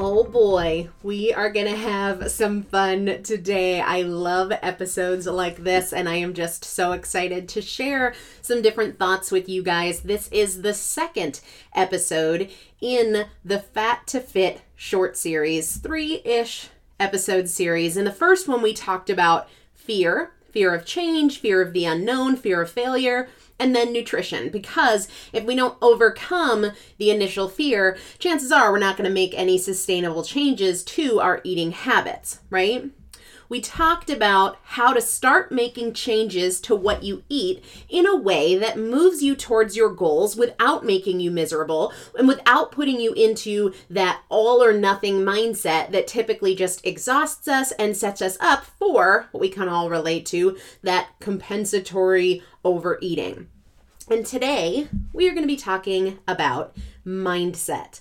Oh boy, we are going to have some fun today. I love episodes like this, and I am just so excited to share some different thoughts with you guys. This is the second episode in the Fat to Fit short series, three ish episode series. In the first one, we talked about fear fear of change, fear of the unknown, fear of failure and then nutrition. Because if we don't overcome the initial fear, chances are we're not going to make any sustainable changes to our eating habits, right? We talked about how to start making changes to what you eat in a way that moves you towards your goals without making you miserable and without putting you into that all or nothing mindset that typically just exhausts us and sets us up for what we can all relate to that compensatory overeating. And today we are going to be talking about mindset.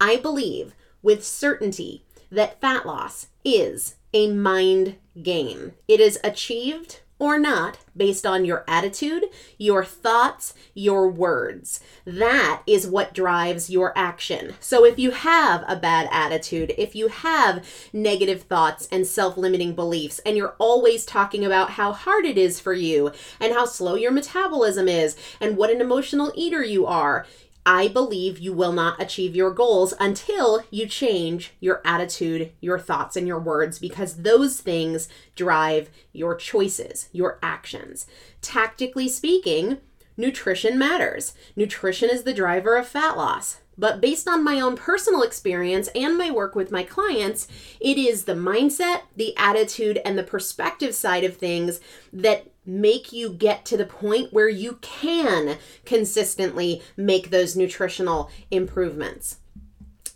I believe with certainty that fat loss is a mind game. It is achieved or not based on your attitude, your thoughts, your words. That is what drives your action. So if you have a bad attitude, if you have negative thoughts and self limiting beliefs, and you're always talking about how hard it is for you and how slow your metabolism is and what an emotional eater you are, I believe you will not achieve your goals until you change your attitude, your thoughts, and your words because those things drive your choices, your actions. Tactically speaking, nutrition matters. Nutrition is the driver of fat loss. But based on my own personal experience and my work with my clients, it is the mindset, the attitude, and the perspective side of things that make you get to the point where you can consistently make those nutritional improvements.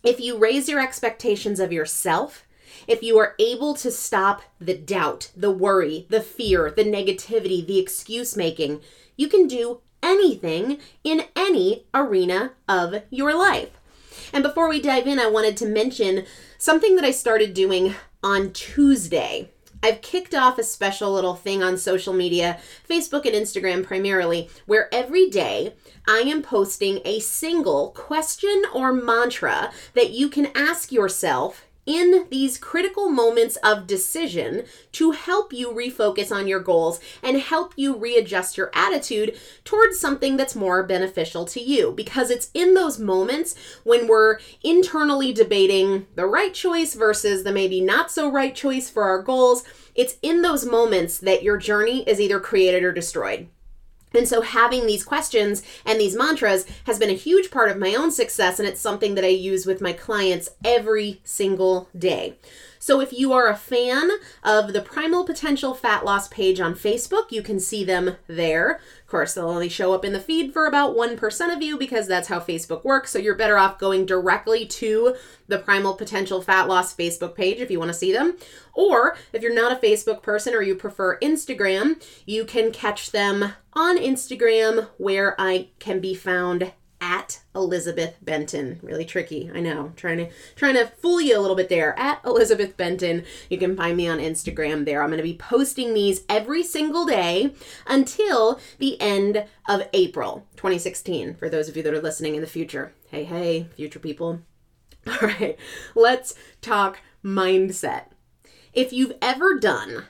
If you raise your expectations of yourself, if you are able to stop the doubt, the worry, the fear, the negativity, the excuse making, you can do anything in any arena of your life. And before we dive in, I wanted to mention something that I started doing on Tuesday. I've kicked off a special little thing on social media, Facebook and Instagram primarily, where every day I am posting a single question or mantra that you can ask yourself in these critical moments of decision to help you refocus on your goals and help you readjust your attitude towards something that's more beneficial to you. Because it's in those moments when we're internally debating the right choice versus the maybe not so right choice for our goals. It's in those moments that your journey is either created or destroyed. And so, having these questions and these mantras has been a huge part of my own success, and it's something that I use with my clients every single day. So, if you are a fan of the Primal Potential Fat Loss page on Facebook, you can see them there Of course, they'll only show up in the feed for about 1% of you because that's how Facebook works. So you're better off going directly to the Primal Potential Fat Loss Facebook page if you want to see them. Or if you're not a Facebook person or you prefer Instagram, you can catch them on Instagram where I can be found at Elizabeth Benton. Really tricky, I know. Trying to trying to fool you a little bit there. At Elizabeth Benton. You can find me on Instagram there. I'm going to be posting these every single day until the end of April 2016 for those of you that are listening in the future. Hey, hey, future people. All right. Let's talk mindset. If you've ever done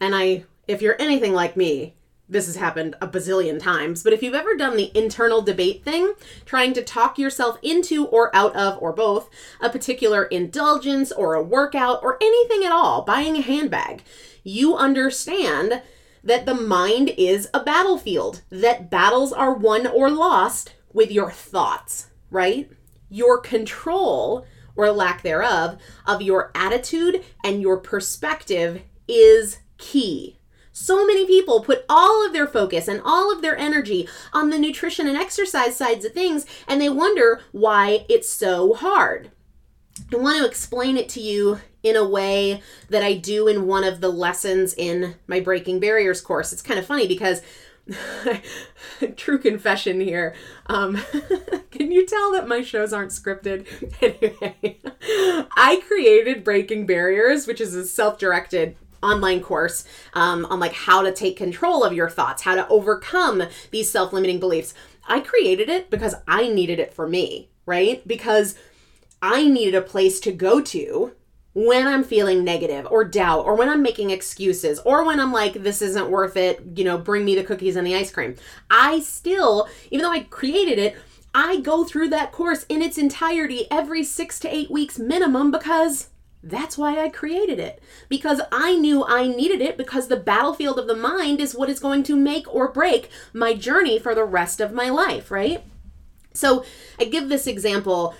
and I if you're anything like me, this has happened a bazillion times, but if you've ever done the internal debate thing, trying to talk yourself into or out of, or both, a particular indulgence or a workout or anything at all, buying a handbag, you understand that the mind is a battlefield, that battles are won or lost with your thoughts, right? Your control or lack thereof of your attitude and your perspective is key. So many people put all of their focus and all of their energy on the nutrition and exercise sides of things, and they wonder why it's so hard. I want to explain it to you in a way that I do in one of the lessons in my Breaking Barriers course. It's kind of funny because true confession here. Um, can you tell that my shows aren't scripted? anyway, I created Breaking Barriers, which is a self directed online course um, on like how to take control of your thoughts, how to overcome these self-limiting beliefs. I created it because I needed it for me, right? Because I needed a place to go to when I'm feeling negative or doubt or when I'm making excuses or when I'm like, this isn't worth it, you know, bring me the cookies and the ice cream. I still, even though I created it, I go through that course in its entirety every six to eight weeks minimum because that's why I created it. Because I knew I needed it because the battlefield of the mind is what is going to make or break my journey for the rest of my life, right? So I give this example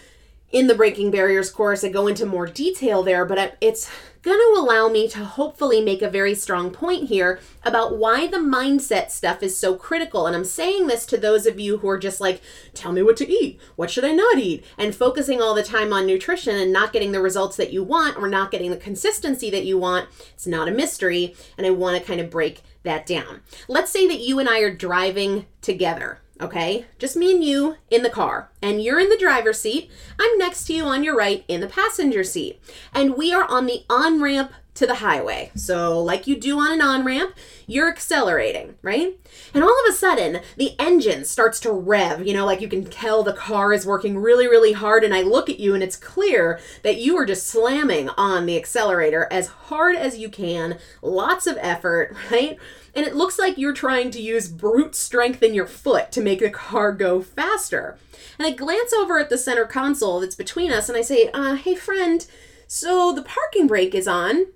in the Breaking Barriers course. I go into more detail there, but it's going to allow me to hopefully make a very strong point here about why the mindset stuff is so critical. And I'm saying this to those of you who are just like, tell me what to eat. What should I not eat? And focusing all the time on nutrition and not getting the results that you want or not getting the consistency that you want. It's not a mystery. And I want to kind of break that down. Let's say that you and I are driving together okay? Just me and you in the car. And you're in the driver's seat. I'm next to you on your right in the passenger seat. And we are on the on ramp to the highway. So, like you do on an on ramp, you're accelerating, right? And all of a sudden, the engine starts to rev. You know, like you can tell the car is working really, really hard. And I look at you, and it's clear that you are just slamming on the accelerator as hard as you can, lots of effort, right? And it looks like you're trying to use brute strength in your foot to make the car go faster. And I glance over at the center console that's between us, and I say, uh, Hey, friend, so the parking brake is on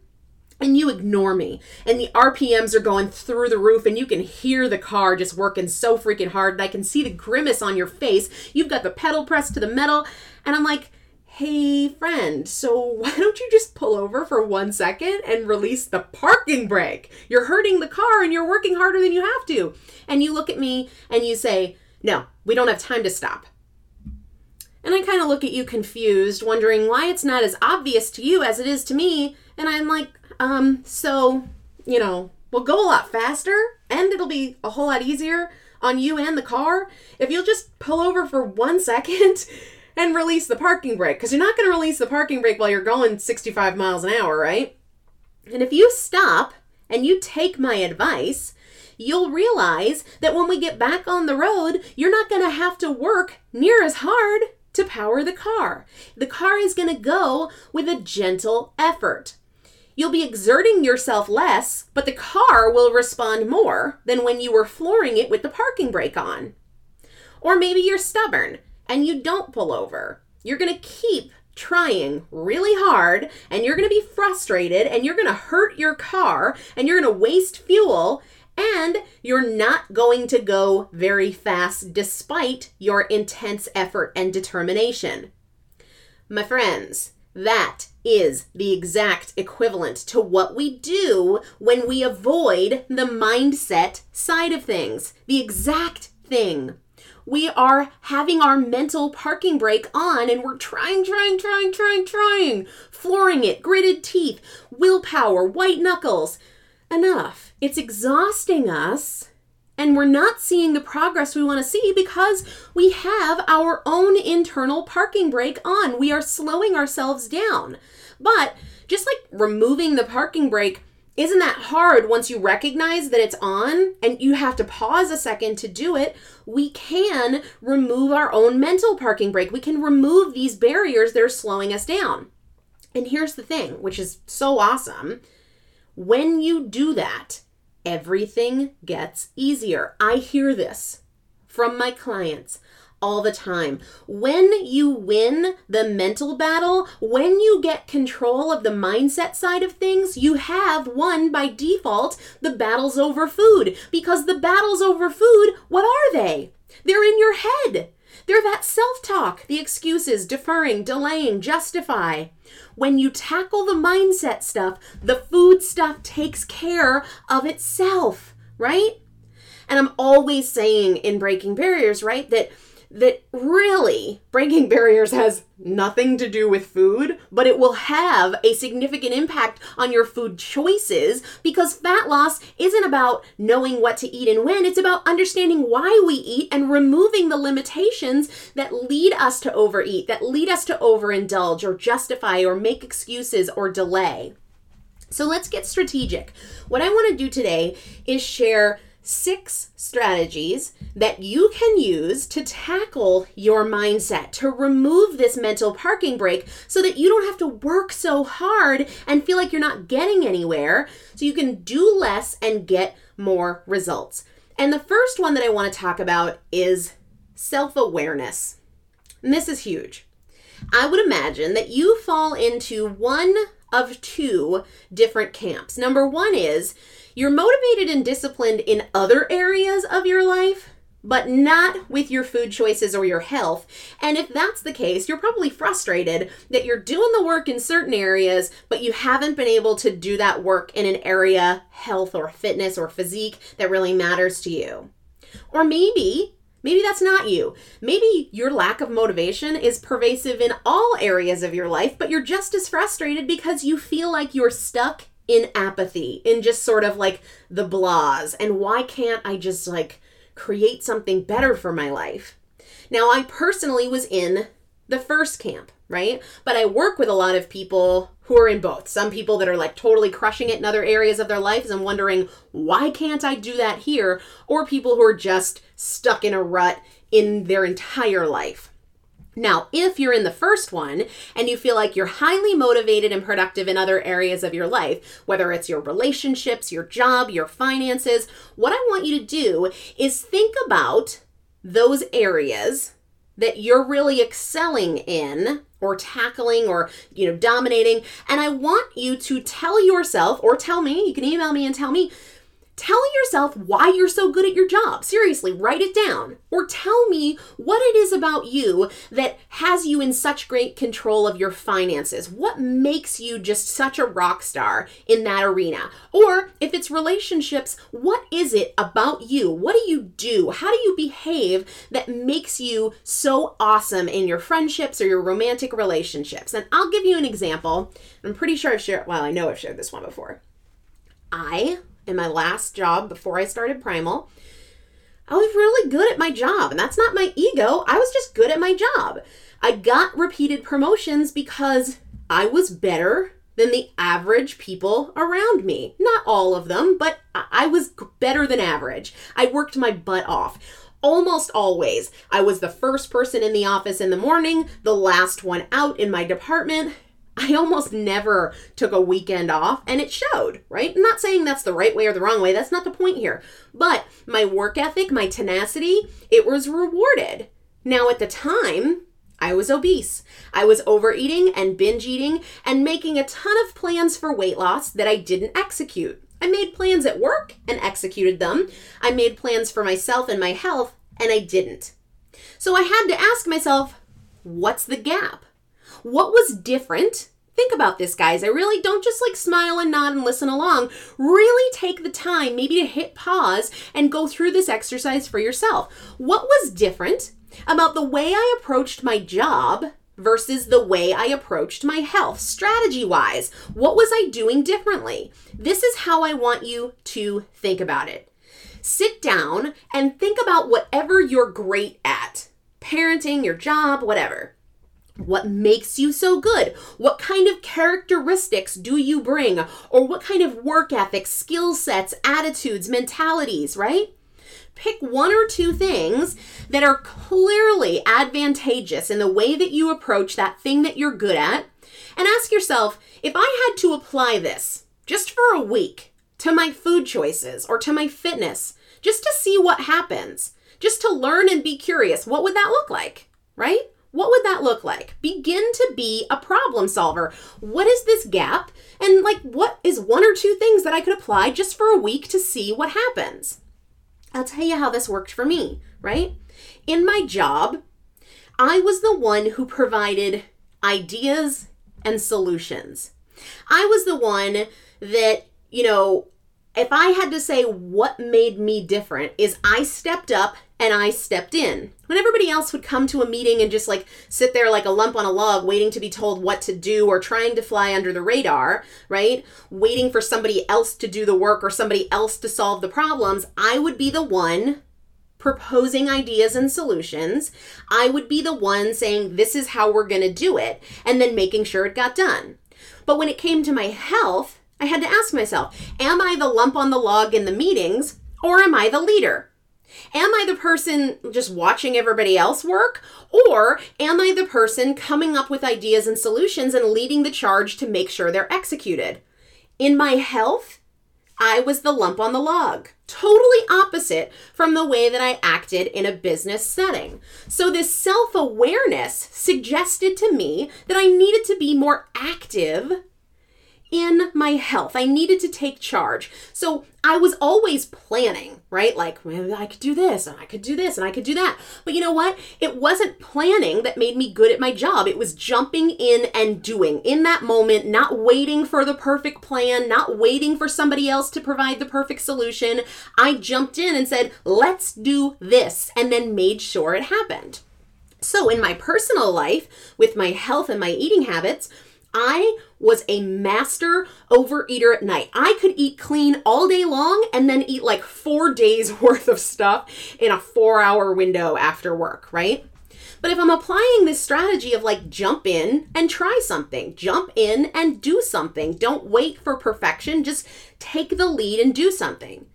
and you ignore me. And the rpms are going through the roof and you can hear the car just working so freaking hard and i can see the grimace on your face. You've got the pedal pressed to the metal. And i'm like hey friend so why don't you just pull over for one second and release the parking brake? You're hurting the car and you're working harder than you have to. And you look at me and you say no we don't have time to stop. And I kind of look at you confused, wondering why it's not as obvious to you as it is to me. And I'm like, um, so, you know, we'll go a lot faster and it'll be a whole lot easier on you and the car if you'll just pull over for one second and release the parking brake. Because you're not going to release the parking brake while you're going 65 miles an hour, right? And if you stop and you take my advice, you'll realize that when we get back on the road, you're not going to have to work near as hard to power the car. The car is going to go with a gentle effort. You'll be exerting yourself less, but the car will respond more than when you were flooring it with the parking brake on. Or maybe you're stubborn and you don't pull over. You're going to keep trying really hard and you're going to be frustrated and you're going to hurt your car and you're going to waste fuel and you're not going to go very fast despite your intense effort and determination. My friends, that is the exact equivalent to what we do when we avoid the mindset side of things. The exact thing. We are having our mental parking brake on and we're trying, trying, trying, trying, trying, flooring it, gritted teeth, willpower, white knuckles. Enough. It's exhausting us and we're not seeing the progress we want to see because we have our own internal parking brake on. We are slowing ourselves down. But just like removing the parking brake isn't that hard once you recognize that it's on and you have to pause a second to do it. We can remove our own mental parking brake. We can remove these barriers that are slowing us down. And here's the thing, which is so awesome. When you do that, everything gets easier. I hear this from my clients all the time. When you win the mental battle, when you get control of the mindset side of things, you have won by default the battles over food. Because the battles over food, what are they? They're in your head. They're that self talk, the excuses, deferring, delaying, justify. When you tackle the mindset stuff, the food stuff takes care of itself, right? And I'm always saying in Breaking Barriers, right, that that really breaking barriers has nothing to do with food, but it will have a significant impact on your food choices because fat loss isn't about knowing what to eat and when, it's about understanding why we eat and removing the limitations that lead us to overeat, that lead us to overindulge or justify or make excuses or delay. So let's get strategic. What I want to do today is share six strategies that you can use to tackle your mindset, to remove this mental parking brake so that you don't have to work so hard and feel like you're not getting anywhere, so you can do less and get more results. And the first one that I want to talk about is self awareness. And this is huge. I would imagine that you fall into one of two different camps. Number one is you're motivated and disciplined in other areas of your life, but not with your food choices or your health. And if that's the case, you're probably frustrated that you're doing the work in certain areas, but you haven't been able to do that work in an area, health or fitness or physique, that really matters to you. Or maybe Maybe that's not you. Maybe your lack of motivation is pervasive in all areas of your life, but you're just as frustrated because you feel like you're stuck in apathy, in just sort of like the blahs. And why can't I just like create something better for my life? Now, I personally was in the first camp, right? But I work with a lot of people who are in both. Some people that are like totally crushing it in other areas of their lives and wondering, why can't I do that here? Or people who are just stuck in a rut in their entire life. Now, if you're in the first one and you feel like you're highly motivated and productive in other areas of your life, whether it's your relationships, your job, your finances, what I want you to do is think about those areas that you're really excelling in or tackling or you know dominating. And i want you to tell yourself or tell me you can email me and tell me Tell yourself why you're so good at your job. Seriously, write it down. Or tell me what it is about you that has you in such great control of your finances. What makes you just such a rock star in that arena? Or if it's relationships, what is it about you? What do you do? How do you behave that makes you so awesome in your friendships or your romantic relationships? And I'll give you an example. I'm pretty sure I've shared, well, I know I've shared this one before. I in my last job before I started Primal, I was really good at my job. And that's not my ego. I was just good at my job. I got repeated promotions because I was better than the average people around me. Not all of them, but I was better than average. I worked my butt off. Almost always, I was the first person in the office in the morning, the last one out in my department, I almost never took a weekend off and it showed, right? I'm not saying that's the right way or the wrong way. That's not the point here. But my work ethic, my tenacity, it was rewarded. Now, at the time, I was obese. I was overeating and binge eating and making a ton of plans for weight loss that I didn't execute. I made plans at work and executed them. I made plans for myself and my health and I didn't. So I had to ask myself, what's the gap? What was different? Think about this, guys. I really don't just like smile and nod and listen along. Really take the time, maybe to hit pause and go through this exercise for yourself. What was different about the way I approached my job versus the way I approached my health, strategy wise. What was I doing differently? This is how I want you to think about it. Sit down and think about whatever you're great at parenting, your job, whatever. What makes you so good? What kind of characteristics do you bring? Or what kind of work ethic, skill sets, attitudes, mentalities, right? Pick one or two things that are clearly advantageous in the way that you approach that thing that you're good at, and ask yourself if I had to apply this just for a week to my food choices or to my fitness, just to see what happens, just to learn and be curious, what would that look like, right? What would that look like? Begin to be a problem solver. What is this gap? And like, what is one or two things that I could apply just for a week to see what happens? I'll tell you how this worked for me, right? In my job, I was the one who provided ideas and solutions. I was the one that, you know, if I had to say what made me different, is I stepped up and I stepped in. When everybody else would come to a meeting and just like sit there like a lump on a log, waiting to be told what to do or trying to fly under the radar, right? Waiting for somebody else to do the work or somebody else to solve the problems, I would be the one proposing ideas and solutions. I would be the one saying, this is how we're going to do it, and then making sure it got done. But when it came to my health, I had to ask myself, am I the lump on the log in the meetings? Or am I the leader? Am I the person just watching everybody else work? Or am I the person coming up with ideas and solutions and leading the charge to make sure they're executed? In my health, I was the lump on the log. Totally opposite from the way that I acted in a business setting. So, this self awareness suggested to me that I needed to be more active in my health. I needed to take charge. So I was always planning, right? Like, well, I could do this and I could do this and I could do that. But you know what? It wasn't planning that made me good at my job. It was jumping in and doing in that moment, not waiting for the perfect plan, not waiting for somebody else to provide the perfect solution. I jumped in and said, let's do this, and then made sure it happened. So in my personal life, with my health and my eating habits, I was a master overeater at night. I could eat clean all day long and then eat like four days worth of stuff in a four hour window after work, right? But if I'm applying this strategy of like jump in and try something, jump in and do something, don't wait for perfection, just take the lead and do something.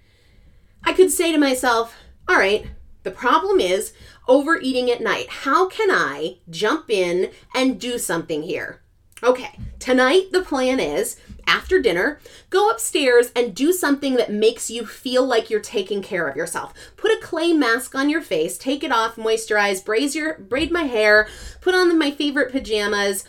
I could say to myself, all right, the problem is overeating at night. How can I jump in and do something here? Okay, tonight the plan is after dinner, go upstairs and do something that makes you feel like you're taking care of yourself. Put a clay mask on your face, take it off, moisturize, braid your braid my hair, put on my favorite pajamas,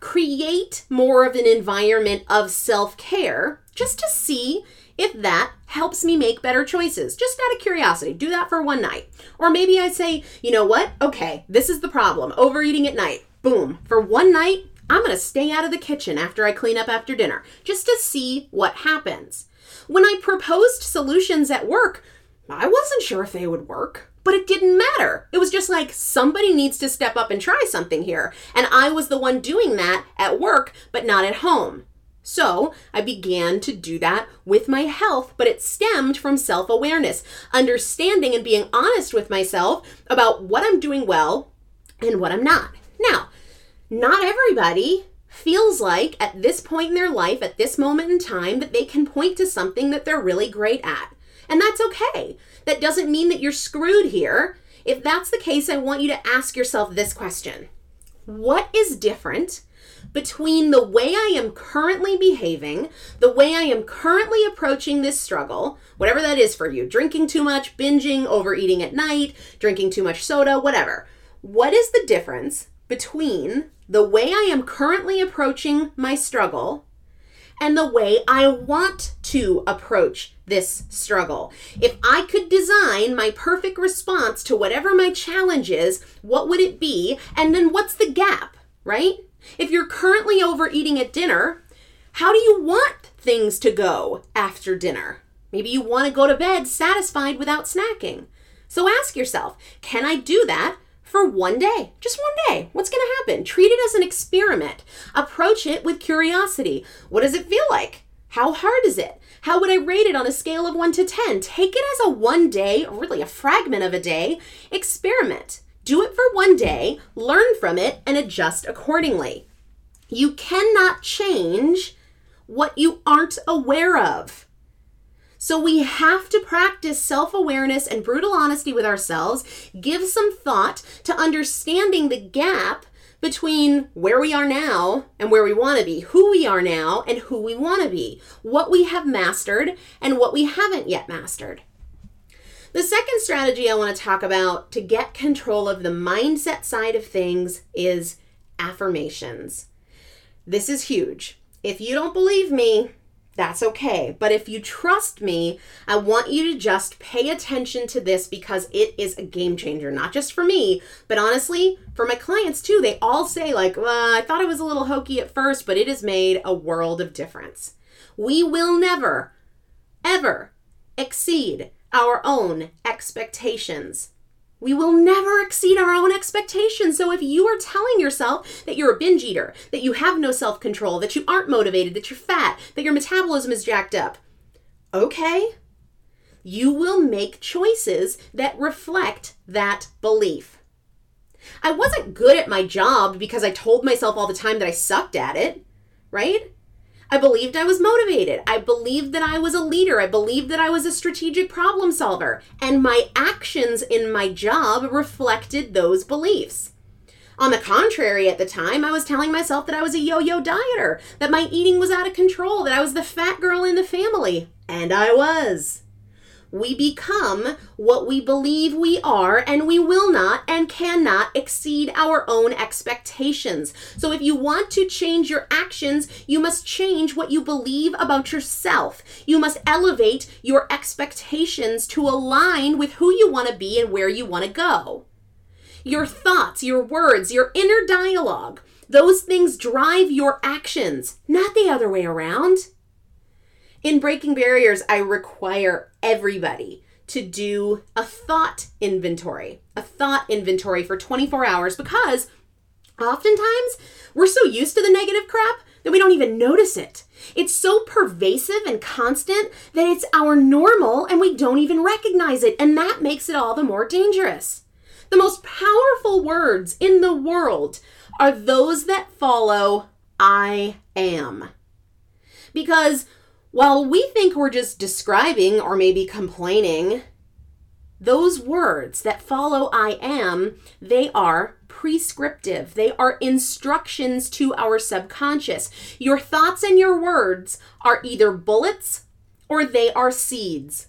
create more of an environment of self-care just to see if that helps me make better choices. Just out of curiosity, do that for one night. Or maybe I say, you know what? Okay, this is the problem. Overeating at night. Boom. For one night, I'm going to stay out of the kitchen after I clean up after dinner, just to see what happens. When I proposed solutions at work, I wasn't sure if they would work, but it didn't matter. It was just like somebody needs to step up and try something here. And I was the one doing that at work, but not at home. So I began to do that with my health, but it stemmed from self awareness, understanding and being honest with myself about what I'm doing well and what I'm not. Now, not everybody feels like at this point in their life, at this moment in time, that they can point to something that they're really great at. And that's okay. That doesn't mean that you're screwed here. If that's the case, I want you to ask yourself this question What is different between the way I am currently behaving, the way I am currently approaching this struggle, whatever that is for you drinking too much, binging, overeating at night, drinking too much soda, whatever. What is the difference between the way I am currently approaching my struggle and the way I want to approach this struggle. If I could design my perfect response to whatever my challenge is, what would it be? And then what's the gap, right? If you're currently overeating at dinner, how do you want things to go after dinner? Maybe you want to go to bed satisfied without snacking. So ask yourself, can I do that for one day. Just one day. What's going to happen? Treat it as an experiment. Approach it with curiosity. What does it feel like? How hard is it? How would I rate it on a scale of 1 to 10? Take it as a one day, or really a fragment of a day, experiment. Do it for one day, learn from it, and adjust accordingly. You cannot change what you aren't aware of. So we have to practice self awareness and brutal honesty with ourselves, give some thought to understanding the gap between where we are now and where we want to be, who we are now and who we want to be, what we have mastered and what we haven't yet mastered. The second strategy I want to talk about to get control of the mindset side of things is affirmations. This is huge. If you don't believe me, that's okay. But if you trust me, I want you to just pay attention to this because it is a game changer, not just for me, but honestly, for my clients too. They all say, like, well, I thought it was a little hokey at first, but it has made a world of difference. We will never, ever exceed our own expectations. We will never exceed our own expectations. So if you are telling yourself that you're a binge eater, that you have no self control, that you aren't motivated, that you're fat, that your metabolism is jacked up, okay, you will make choices that reflect that belief. I wasn't good at my job because I told myself all the time that I sucked at it, right? I believed I was motivated. I believed that I was a leader. I believed that I was a strategic problem solver. And my actions in my job reflected those beliefs. On the contrary, at the time, I was telling myself that I was a yo yo dieter, that my eating was out of control, that I was the fat girl in the family. And I was. We become what we believe we are, and we will not and cannot exceed our own expectations. So, if you want to change your actions, you must change what you believe about yourself. You must elevate your expectations to align with who you want to be and where you want to go. Your thoughts, your words, your inner dialogue, those things drive your actions, not the other way around. In Breaking Barriers, I require everybody to do a thought inventory, a thought inventory for 24 hours because oftentimes we're so used to the negative crap that we don't even notice it. It's so pervasive and constant that it's our normal and we don't even recognize it, and that makes it all the more dangerous. The most powerful words in the world are those that follow I am. Because while we think we're just describing or maybe complaining, those words that follow I am, they are prescriptive. They are instructions to our subconscious. Your thoughts and your words are either bullets or they are seeds.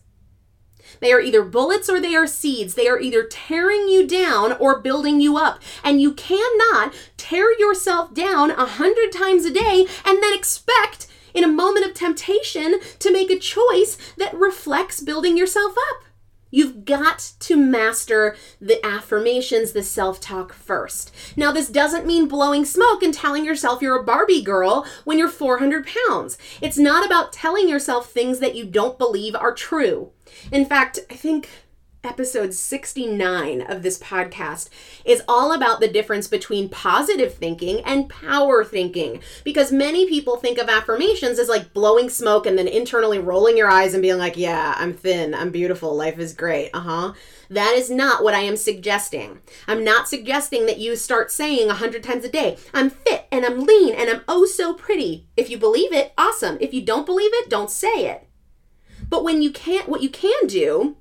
They are either bullets or they are seeds. They are either tearing you down or building you up. And you cannot tear yourself down a hundred times a day and then expect in a moment of temptation to make a choice that reflects building yourself up. You've got to master the affirmations, the self talk first. Now, this doesn't mean blowing smoke and telling yourself you're a Barbie girl when you're 400 pounds. It's not about telling yourself things that you don't believe are true. In fact, I think episode 69 of this podcast is all about the difference between positive thinking and power thinking. Because many people think of affirmations as like blowing smoke and then internally rolling your eyes and being like yeah i'm thin i'm beautiful life is great uh-huh. That is not what i am suggesting. I'm not suggesting that you start saying a hundred times a day i'm fit and i'm lean and i'm oh so pretty. If you believe it awesome. If you don't believe it don't say it. But when you can't what you can do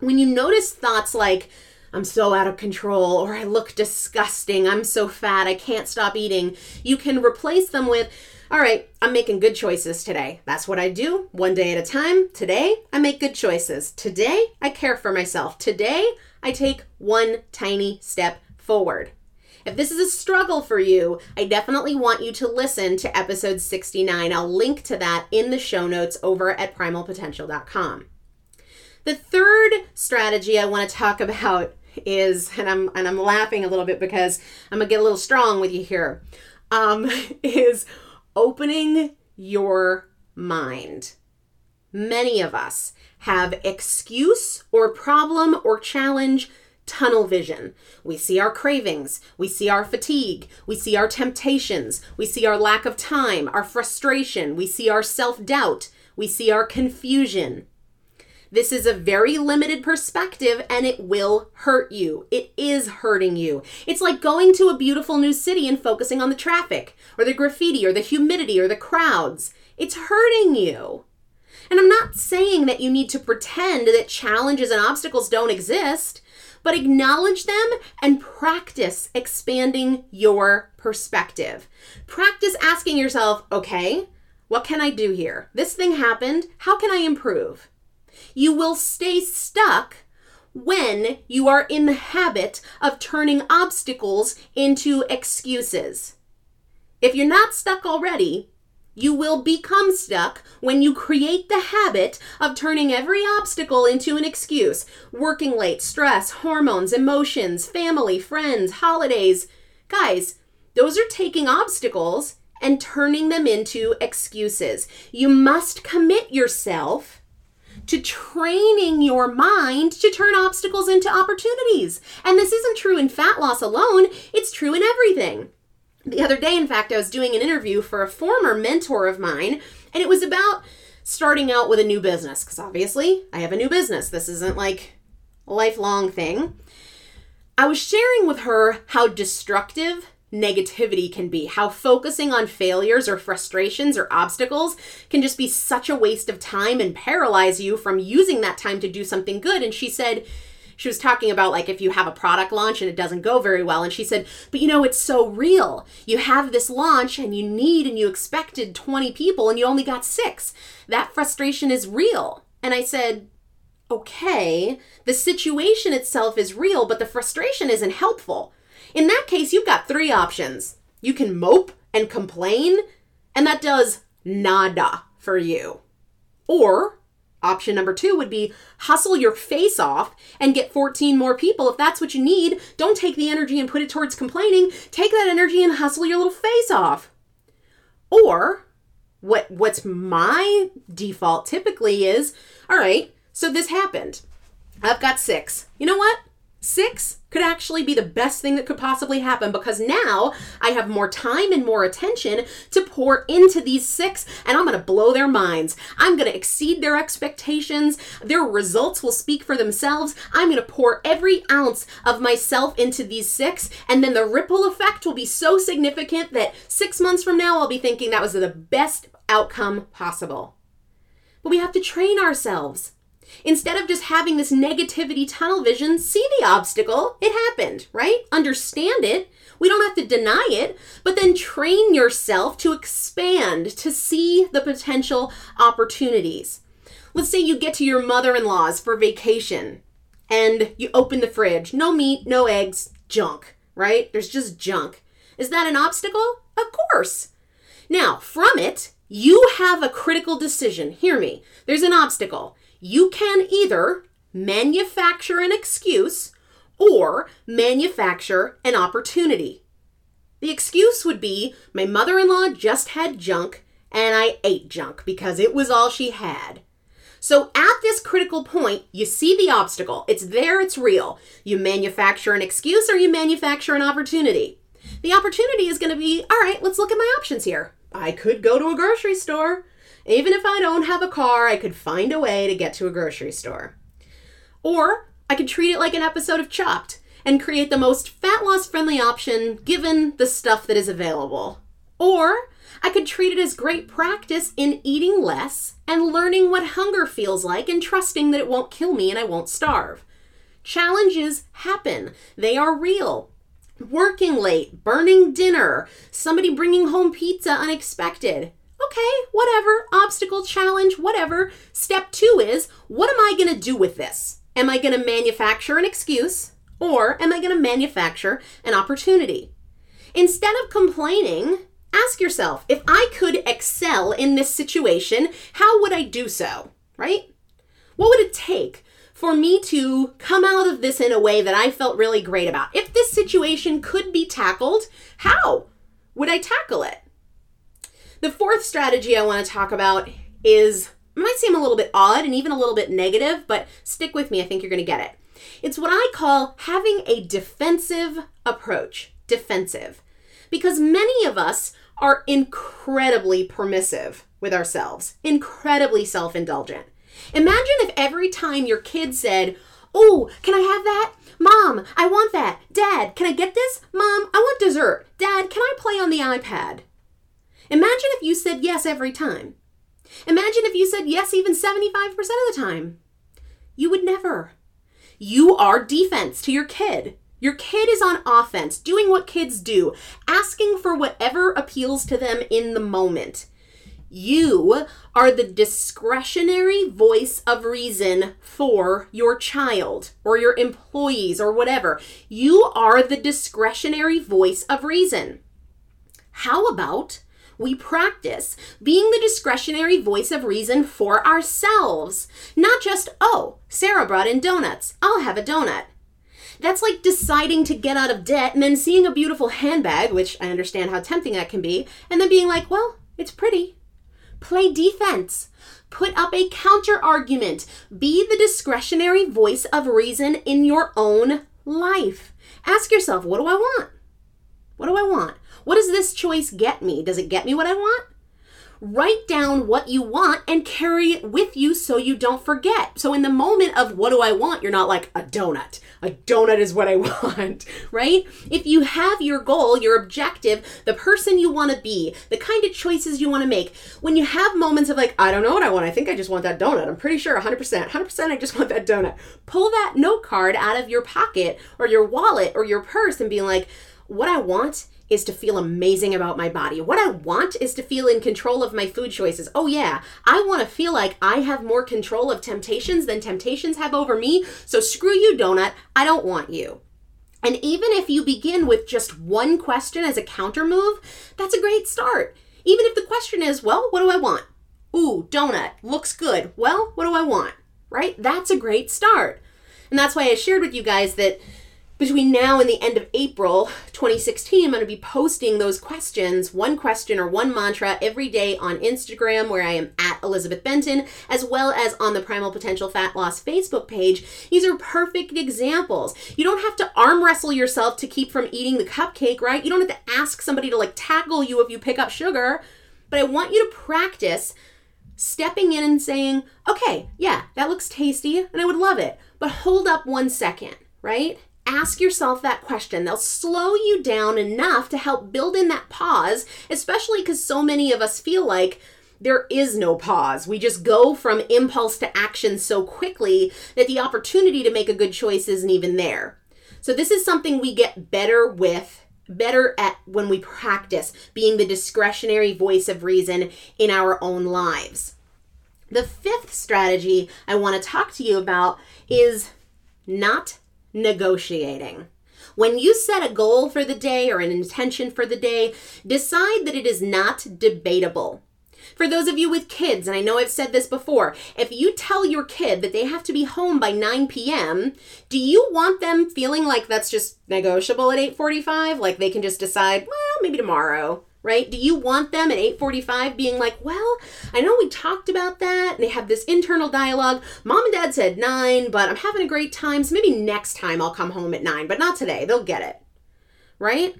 when you notice thoughts like, I'm so out of control, or I look disgusting, I'm so fat, I can't stop eating, you can replace them with, all right, I'm making good choices today. That's what I do, one day at a time. Today, I make good choices. Today, I care for myself. Today, I take one tiny step forward. If this is a struggle for you, I definitely want you to listen to episode 69. I'll link to that in the show notes over at primalpotential.com. The third strategy I want to talk about is, and I'm and I'm laughing a little bit because I'm gonna get a little strong with you here, um, is opening your mind. Many of us have excuse or problem or challenge tunnel vision. We see our cravings, we see our fatigue, we see our temptations, we see our lack of time, our frustration, we see our self doubt, we see our confusion. This is a very limited perspective and it will hurt you. It is hurting you. It's like going to a beautiful new city and focusing on the traffic or the graffiti or the humidity or the crowds. It's hurting you. And I'm not saying that you need to pretend that challenges and obstacles don't exist, but acknowledge them and practice expanding your perspective. Practice asking yourself, okay, what can I do here? This thing happened. How can I improve? You will stay stuck when you are in the habit of turning obstacles into excuses. If you're not stuck already, you will become stuck when you create the habit of turning every obstacle into an excuse. Working late, stress, hormones, emotions, family, friends, holidays. Guys, those are taking obstacles and turning them into excuses. You must commit yourself to training your mind to turn obstacles into opportunities. And this isn't true in fat loss alone, it's true in everything. The other day, in fact, I was doing an interview for a former mentor of mine, and it was about starting out with a new business, because obviously I have a new business. This isn't like a lifelong thing. I was sharing with her how destructive negativity can be, how focusing on failures or frustrations or obstacles can just be such a waste of time and paralyze you from using that time to do something good. And she said, she was talking about like if you have a product launch and it doesn't go very well and she said but you know it's so real. You have this launch and you need and you expected 20 people and you only got 6 that frustration is real. And i said okay the situation itself is real but the frustration isn't helpful in that case you've got three options you can mope and complain and that does nada for you or Option number two would be hustle your face off and get 14 more people. If that's what you need, don't take the energy and put it towards complaining. Take that energy and hustle your little face off. Or what what's my default typically is, all right, so this happened. I've got 6. You know what? Six could actually be the best thing that could possibly happen because now I have more time and more attention to pour into these six and I'm going to blow their minds. I'm going to exceed their expectations. Their results will speak for themselves. I'm going to pour every ounce of myself into these six and then the ripple effect will be so significant that six months from now I'll be thinking that was the best outcome possible. But we have to train ourselves. Instead of just having this negativity tunnel vision, see the obstacle. It happened, right? Understand it. We don't have to deny it, but then train yourself to expand, to see the potential opportunities. Let's say you get to your mother in law's for vacation and you open the fridge. No meat, no eggs, junk, right? There's just junk. Is that an obstacle? Of course. Now, from it, you have a critical decision. Hear me. There's an obstacle you can either manufacture an excuse or manufacture an opportunity. The excuse would be my mother in law just had junk and I ate junk because it was all she had. So at this critical point, you see the obstacle. It's there, it's real. You manufacture an excuse or you manufacture an opportunity. The opportunity is going to be all right, let's look at my options here. I could go to a grocery store. Even if I don't have a car, I could find a way to get to a grocery store. Or I could treat it like an episode of Chopped and create the most fat loss friendly option given the stuff that is available. Or I could treat it as great practice in eating less and learning what hunger feels like and trusting that it won't kill me and I won't starve. Challenges happen, they are real. Working late, burning dinner, somebody bringing home pizza unexpected okay, whatever, obstacle, challenge, whatever. Step two is what am I going to do with this? Am I going to manufacture an excuse or am I going to manufacture an opportunity? Instead of complaining, ask yourself if I could excel in this situation, how would I do so? Right? What would it take for me to come out of this in a way that I felt really great about? If this situation could be tackled, how would I tackle it? The fourth strategy I want to talk about is might seem a little bit odd and even a little bit negative, but stick with me. I think you're going to get it. It's what I call having a defensive approach. Defensive. Because many of us are incredibly permissive with ourselves, incredibly self indulgent. Imagine if every time your kid said, Oh, can I have that? Mom, I want that. Dad, can I get this? Mom, I want dessert. Dad, can I play on the iPad? Imagine if you said yes every time. Imagine if you said yes even 75% of the time. You would never. You are defense to your kid. Your kid is on offense, doing what kids do, asking for whatever appeals to them in the moment. You are the discretionary voice of reason for your child or your employees or whatever. You are the discretionary voice of reason. How about we practice being the discretionary voice of reason for ourselves. Not just, oh, Sarah brought in donuts, I'll have a donut. That's like deciding to get out of debt and then seeing a beautiful handbag, which I understand how tempting that can be, and then being like, well, it's pretty. Play defense. Put up a counter argument. Be the discretionary voice of reason in your own life. Ask yourself, what do I want? What do I want? What does this choice get me? Does it get me what I want? write down what you want and carry it with you so you don't forget. So in the moment of what do I want, you're not like a donut. A donut is what I want, right? If you have your goal, your objective, the person you want to be, the kind of choices you want to make, when you have moments of like, I don't know what I want, I think I just want that donut. I'm pretty sure 100%, 100% I just want that donut. Pull that note card out of your pocket or your wallet or your purse and be like, what I want is to feel amazing about my body. What I want is to feel in control of my food choices. Oh, yeah, I want to feel like I have more control of temptations than temptations have over me. So screw you, donut. I don't want you. And even if you begin with just one question as a counter move, that's a great start. Even if the question is, well, what do I want? Ooh, donut, looks good. Well, what do I want? Right? That's a great start. And that's why I shared with you guys that between now and the end of April 2016, I'm going to be posting those questions, one question or one mantra every day on Instagram, where I am at Elizabeth Benton, as well as on the Primal Potential Fat Loss Facebook page. These are perfect examples. You don't have to arm wrestle yourself to keep from eating the cupcake, right? You don't have to ask somebody to like tackle you if you pick up sugar, but I want you to practice stepping in and saying, okay, yeah, that looks tasty and I would love it, but hold up one second, right? Ask yourself that question. They'll slow you down enough to help build in that pause, especially because so many of us feel like there is no pause. We just go from impulse to action so quickly that the opportunity to make a good choice isn't even there. So, this is something we get better with, better at when we practice being the discretionary voice of reason in our own lives. The fifth strategy I want to talk to you about is not negotiating. When you set a goal for the day or an intention for the day, decide that it is not debatable. For those of you with kids, and I know I've said this before, if you tell your kid that they have to be home by 9 p.m., do you want them feeling like that's just negotiable at 8:45, like they can just decide, well, maybe tomorrow? Right? Do you want them at 8:45 being like, "Well, I know we talked about that." And they have this internal dialogue. Mom and dad said 9, but I'm having a great time, so maybe next time I'll come home at 9, but not today. They'll get it. Right?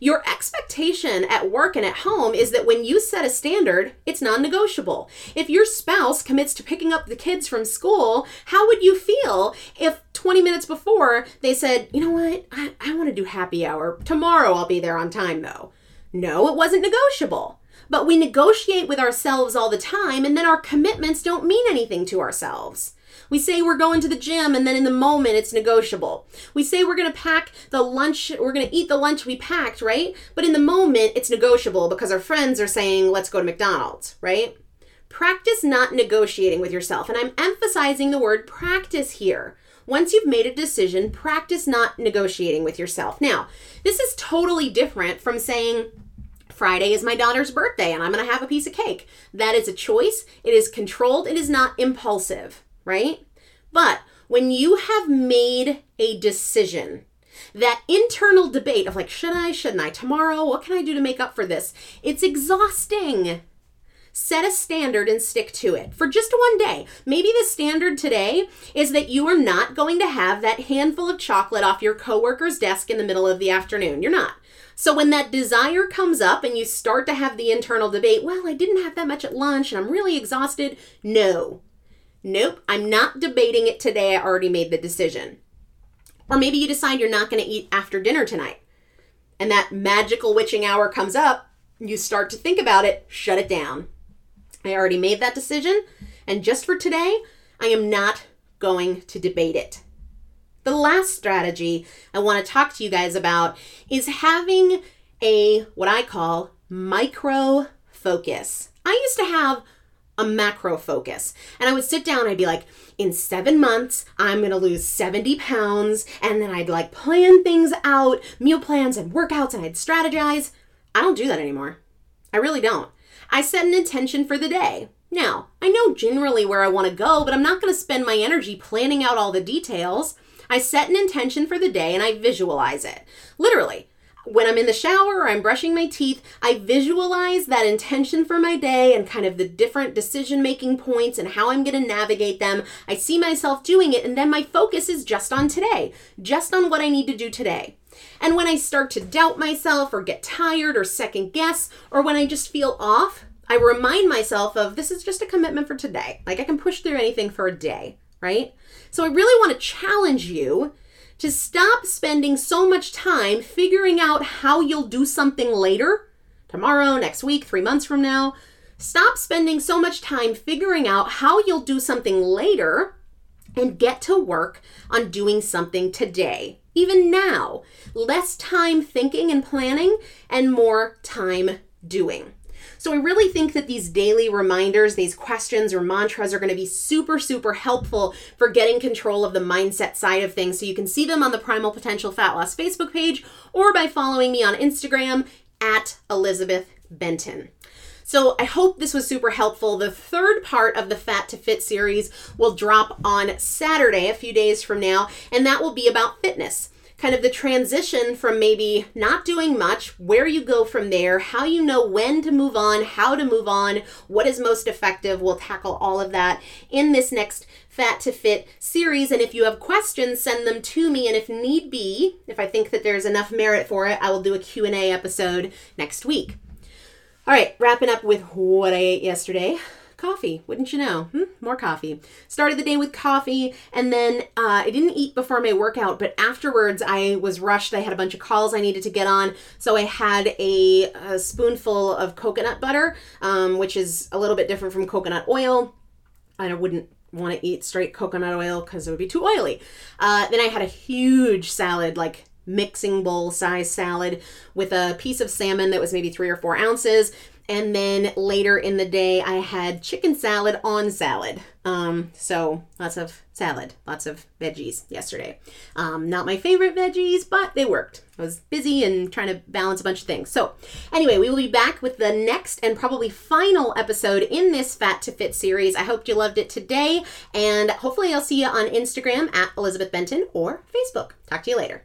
Your expectation at work and at home is that when you set a standard, it's non negotiable. If your spouse commits to picking up the kids from school, how would you feel if 20 minutes before they said, you know what, I, I want to do happy hour. Tomorrow I'll be there on time though. No, it wasn't negotiable. But we negotiate with ourselves all the time, and then our commitments don't mean anything to ourselves. We say we're going to the gym, and then in the moment it's negotiable. We say we're going to pack the lunch, we're going to eat the lunch we packed, right? But in the moment it's negotiable because our friends are saying, let's go to McDonald's, right? Practice not negotiating with yourself. And I'm emphasizing the word practice here. Once you've made a decision, practice not negotiating with yourself. Now, this is totally different from saying, Friday is my daughter's birthday and I'm going to have a piece of cake. That is a choice. It is controlled. It is not impulsive, right? But when you have made a decision, that internal debate of like, should I, shouldn't I, tomorrow, what can I do to make up for this? It's exhausting. Set a standard and stick to it for just one day. Maybe the standard today is that you are not going to have that handful of chocolate off your coworker's desk in the middle of the afternoon. You're not. So when that desire comes up and you start to have the internal debate, well, I didn't have that much at lunch and I'm really exhausted. No. Nope, I'm not debating it today. I already made the decision. Or maybe you decide you're not going to eat after dinner tonight. And that magical witching hour comes up, you start to think about it, shut it down. I already made that decision, and just for today, I am not going to debate it. The last strategy I want to talk to you guys about is having a what I call micro focus. I used to have a macro focus. And I would sit down, I'd be like, in seven months, I'm gonna lose 70 pounds. And then I'd like plan things out, meal plans and workouts, and I'd strategize. I don't do that anymore. I really don't. I set an intention for the day. Now, I know generally where I want to go, but I'm not to spend my energy planning out all the details. I set an intention for the day and I visualize it. Literally, when I'm in the shower or I'm brushing my teeth, I visualize that intention for my day and kind of the different decision making points and how I'm going to navigate them. I see myself doing it, and then my focus is just on today, just on what I need to do today. And when I start to doubt myself or get tired or second guess, or when I just feel off, I remind myself of this is just a commitment for today. Like I can push through anything for a day, right? So I really want to challenge you to stop spending so much time figuring out how you'll do something later, tomorrow, next week, three months from now. Stop spending so much time figuring out how you'll do something later and get to work on doing something today, even now. Less time thinking and planning and more time doing. So I really think that these daily reminders, these questions or mantras are going to be super, super helpful for getting control of the mindset side of things. So you can see them on the Primal Potential Fat Loss Facebook page or by following me on Instagram at Elizabeth Benton. So I hope this was super helpful. The third part of the Fat to Fit series will drop on Saturday, a few days from now, and that will be about fitness kind of the transition from maybe not doing much, where you go from there, how you know when to move on, how to move on, what is most effective. We'll tackle all of that in this next Fat to Fit series. And if you have questions, send them to me. And if need be, if I think that there's enough merit for it, I will do a Q&A episode next week. All right, wrapping up with what I ate yesterday coffee. Wouldn't you know? Hmm? More coffee. Started the day with coffee, and then uh, I didn't eat before my workout, but afterwards I was rushed. I had a bunch of calls I needed to get on, so I had a, a spoonful of coconut butter, um, which is a little bit different from coconut oil. I wouldn't want to eat straight coconut oil because it would be too oily. Uh, then I had a huge salad, like mixing bowl size salad with a piece of salmon that was maybe three or four ounces and then later in the day, I had chicken salad on salad. Um, so lots of salad, lots of veggies yesterday. Um, not my favorite veggies, but they worked. I was busy and trying to balance a bunch of things. So, anyway, we will be back with the next and probably final episode in this Fat to Fit series. I hope you loved it today, and hopefully, I'll see you on Instagram at Elizabeth Benton or Facebook. Talk to you later.